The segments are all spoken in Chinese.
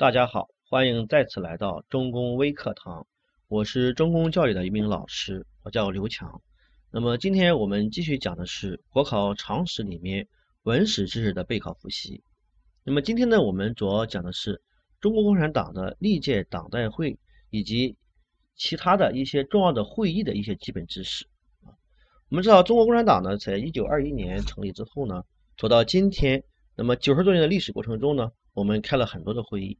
大家好，欢迎再次来到中公微课堂，我是中公教育的一名老师，我叫刘强。那么今天我们继续讲的是国考常识里面文史知识的备考复习。那么今天呢，我们主要讲的是中国共产党的历届党代会以及其他的一些重要的会议的一些基本知识。我们知道中国共产党呢，在一九二一年成立之后呢，走到今天，那么九十多年的历史过程中呢，我们开了很多的会议。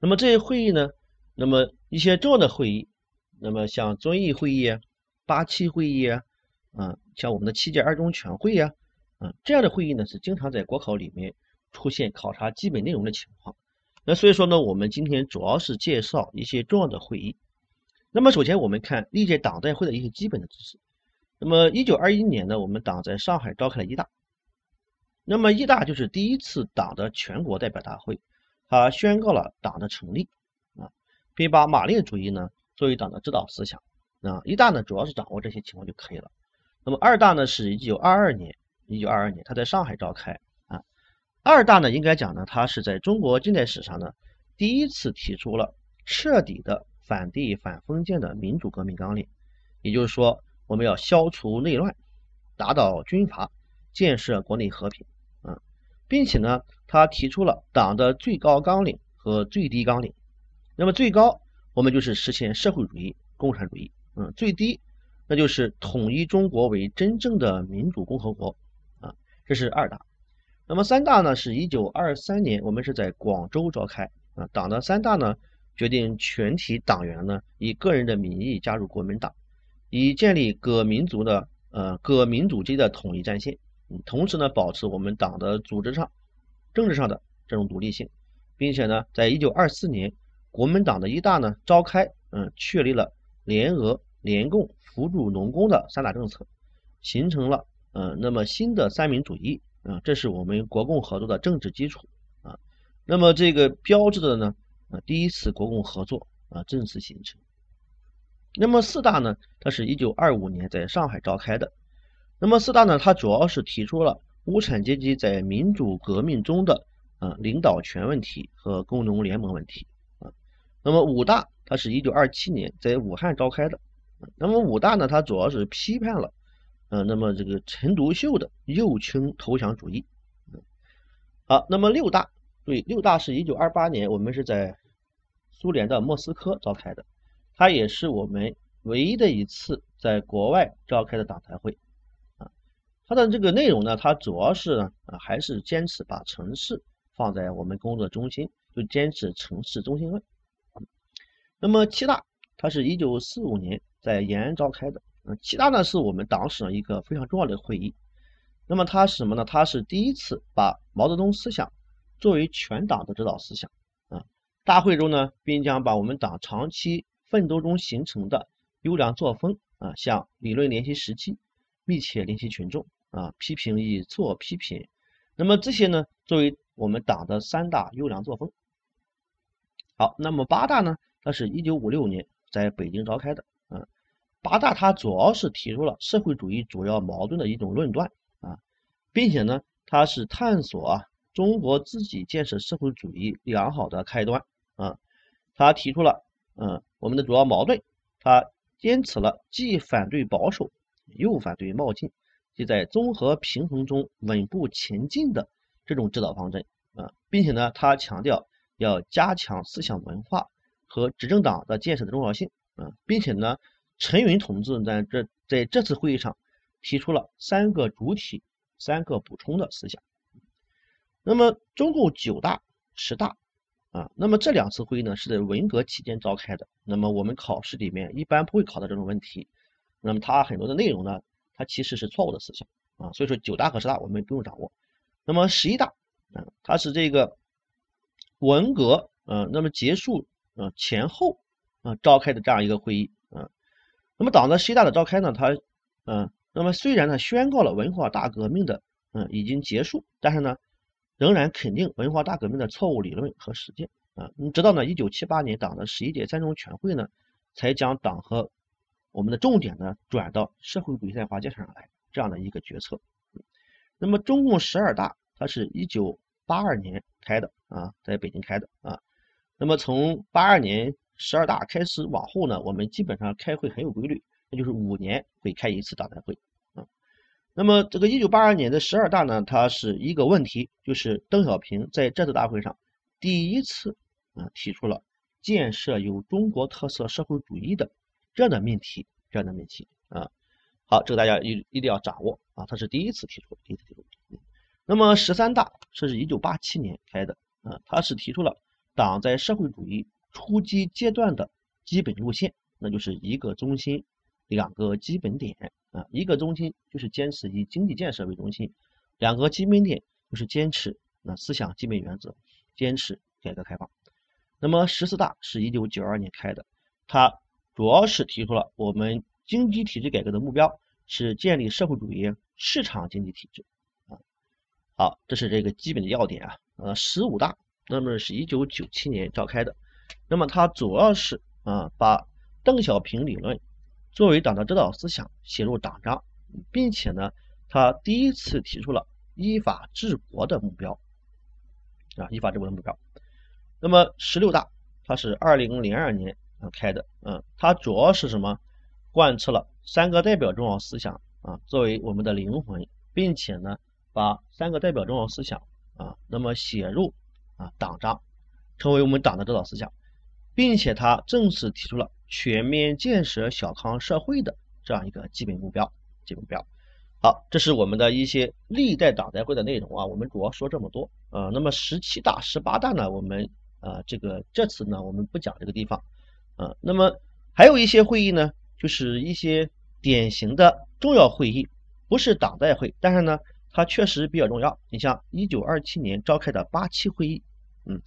那么这些会议呢，那么一些重要的会议，那么像遵义会议啊、八七会议啊，啊，像我们的七届二中全会啊，啊，这样的会议呢是经常在国考里面出现考察基本内容的情况。那所以说呢，我们今天主要是介绍一些重要的会议。那么首先我们看历届党代会的一些基本的知识。那么一九二一年呢，我们党在上海召开了一大，那么一大就是第一次党的全国代表大会。他宣告了党的成立，啊，并把马列主义呢作为党的指导思想，啊，一大呢主要是掌握这些情况就可以了。那么二大呢是一九二二年，一九二二年他在上海召开，啊，二大呢应该讲呢，他是在中国近代史上呢第一次提出了彻底的反帝反封建的民主革命纲领，也就是说我们要消除内乱，打倒军阀，建设国内和平。啊并且呢，他提出了党的最高纲领和最低纲领。那么最高，我们就是实现社会主义、共产主义。嗯，最低，那就是统一中国为真正的民主共和国。啊，这是二大。那么三大呢？是一九二三年，我们是在广州召开。啊，党的三大呢，决定全体党员呢以个人的名义加入国民党，以建立各民族的呃各民主间的统一战线。同时呢，保持我们党的组织上、政治上的这种独立性，并且呢，在一九二四年，国民党的一大呢召开，嗯，确立了联俄、联共、扶助农工的三大政策，形成了嗯，那么新的三民主义，啊，这是我们国共合作的政治基础啊。那么这个标志的呢，啊，第一次国共合作啊正式形成。那么四大呢，它是一九二五年在上海召开的。那么四大呢，它主要是提出了无产阶级在民主革命中的啊领导权问题和工农联盟问题啊。那么五大，它是一九二七年在武汉召开的。那么五大呢，它主要是批判了呃，那么这个陈独秀的右倾投降主义。好，那么六大，对，六大是一九二八年，我们是在苏联的莫斯科召开的，它也是我们唯一的一次在国外召开的党代会。它的这个内容呢，它主要是啊，还是坚持把城市放在我们工作中心，就坚持城市中心论。那么七大，它是一九四五年在延安召开的。嗯，七大呢是我们党史上一个非常重要的会议。那么它是什么呢？它是第一次把毛泽东思想作为全党的指导思想啊。大会中呢，并将把我们党长期奋斗中形成的优良作风啊，向理论联系实际，密切联系群众。啊，批评以做批评，那么这些呢，作为我们党的三大优良作风。好，那么八大呢，它是一九五六年在北京召开的。嗯，八大它主要是提出了社会主义主要矛盾的一种论断啊，并且呢，它是探索啊中国自己建设社会主义良好的开端啊。他提出了嗯我们的主要矛盾，他坚持了既反对保守又反对冒进。即在综合平衡中稳步前进的这种指导方针啊，并且呢，他强调要加强思想文化和执政党的建设的重要性啊，并且呢，陈云同志在这在这次会议上提出了三个主体、三个补充的思想。那么，中共九大、十大啊，那么这两次会议呢是在文革期间召开的，那么我们考试里面一般不会考到这种问题，那么它很多的内容呢。它其实是错误的思想啊，所以说九大和十大我们不用掌握。那么十一大，嗯，它是这个文革，嗯，那么结束，嗯，前后，啊，召开的这样一个会议，嗯，那么党的十一大的召开呢，它，嗯，那么虽然呢宣告了文化大革命的，嗯，已经结束，但是呢，仍然肯定文化大革命的错误理论和实践，啊，你知道呢，一九七八年党的十一届三中全会呢，才将党和我们的重点呢转到社会主义在华建设上来这样的一个决策。那么中共十二大，它是一九八二年开的啊，在北京开的啊。那么从八二年十二大开始往后呢，我们基本上开会很有规律，那就是五年会开一次党代会啊。那么这个一九八二年的十二大呢，它是一个问题，就是邓小平在这次大会上第一次啊提出了建设有中国特色社会主义的这样的命题，这样的命题啊。好，这个大家一一定要掌握啊，他是第一次提出，第一次提出。那么十三大是一九八七年开的啊，他是提出了党在社会主义初级阶段的基本路线，那就是一个中心，两个基本点啊，一个中心就是坚持以经济建设为中心，两个基本点就是坚持那思想基本原则，坚持改革开放。那么十四大是一九九二年开的，它主要是提出了我们。经济体制改革的目标是建立社会主义市场经济体制啊。好，这是这个基本的要点啊。呃，十五大那么是一九九七年召开的，那么它主要是啊把邓小平理论作为党的指导思想写入党章，并且呢，他第一次提出了依法治国的目标啊，依法治国的目标。那么十六大它是二零零二年开的，嗯，它主要是什么？贯彻了三个代表重要思想啊，作为我们的灵魂，并且呢，把三个代表重要思想啊，那么写入啊党章，成为我们党的指导思想，并且它正式提出了全面建设小康社会的这样一个基本目标。基本目标。好，这是我们的一些历代党代会的内容啊，我们主要说这么多啊。那么十七大、十八大呢，我们啊这个这次呢，我们不讲这个地方啊。那么还有一些会议呢。就是一些典型的重要会议，不是党代会，但是呢，它确实比较重要。你像一九二七年召开的八七会议，嗯，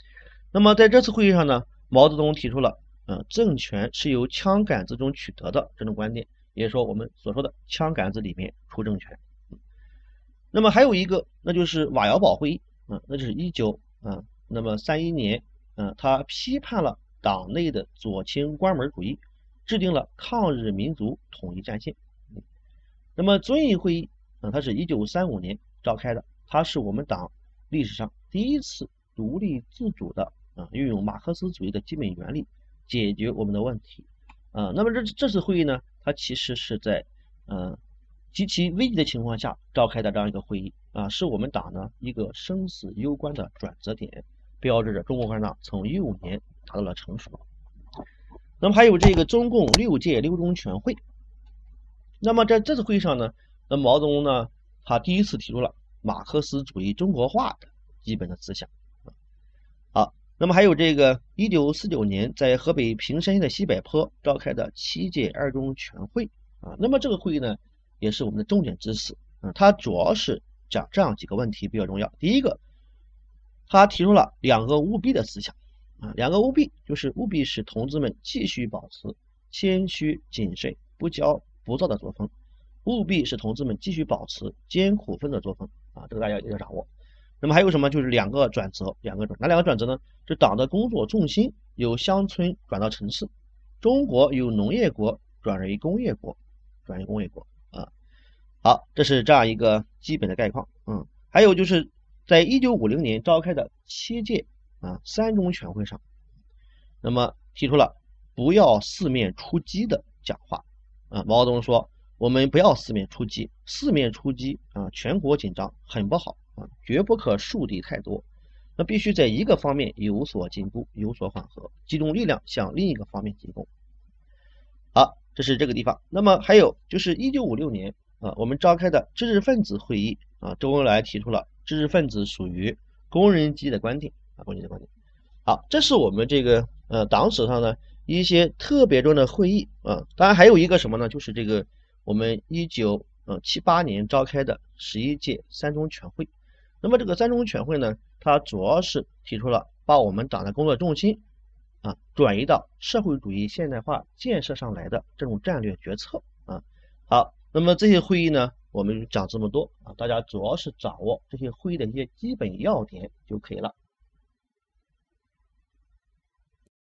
那么在这次会议上呢，毛泽东提出了，嗯，政权是由枪杆子中取得的这种观点，也就是说我们所说的枪杆子里面出政权。那么还有一个，那就是瓦窑堡会议，嗯，那就是一九，嗯，那么三一年，嗯，他批判了党内的左倾关门主义。制定了抗日民族统一战线。那么遵义会议啊，它是一九三五年召开的，它是我们党历史上第一次独立自主的啊，运用马克思主义的基本原理解决我们的问题啊。那么这这次会议呢，它其实是在嗯极其危急的情况下召开的这样一个会议啊，是我们党呢一个生死攸关的转折点，标志着中国共产党从一五年达到了成熟。那么还有这个中共六届六中全会，那么在这次会议上呢，那毛泽东呢，他第一次提出了马克思主义中国化的基本的思想好，那么还有这个一九四九年在河北平山县的西柏坡召开的七届二中全会啊，那么这个会议呢，也是我们的重点知识啊，它主要是讲这样几个问题比较重要。第一个，他提出了两个务必的思想。啊，两个务必就是务必使同志们继续保持谦虚谨慎、不骄不躁的作风，务必使同志们继续保持艰苦奋的作风啊，这个大家要掌握。那么还有什么？就是两个转折，两个转哪两个转折呢？就党的工作重心由乡村转到城市，中国由农业国转为工业国，转为工业国啊。好，这是这样一个基本的概况。嗯，还有就是在一九五零年召开的七届。啊，三中全会上，那么提出了不要四面出击的讲话。啊，毛泽东说，我们不要四面出击，四面出击啊，全国紧张，很不好啊，绝不可树敌太多。那必须在一个方面有所进步，有所缓和，集中力量向另一个方面进攻。好，这是这个地方。那么还有就是一九五六年啊，我们召开的知识分子会议啊，周恩来提出了知识分子属于工人阶级的观点。关键的观点，好，这是我们这个呃党史上的一些特别重要的会议啊，当然还有一个什么呢？就是这个我们一九呃七八年召开的十一届三中全会。那么这个三中全会呢，它主要是提出了把我们党的工作重心啊转移到社会主义现代化建设上来的这种战略决策啊。好，那么这些会议呢，我们就讲这么多啊，大家主要是掌握这些会议的一些基本要点就可以了。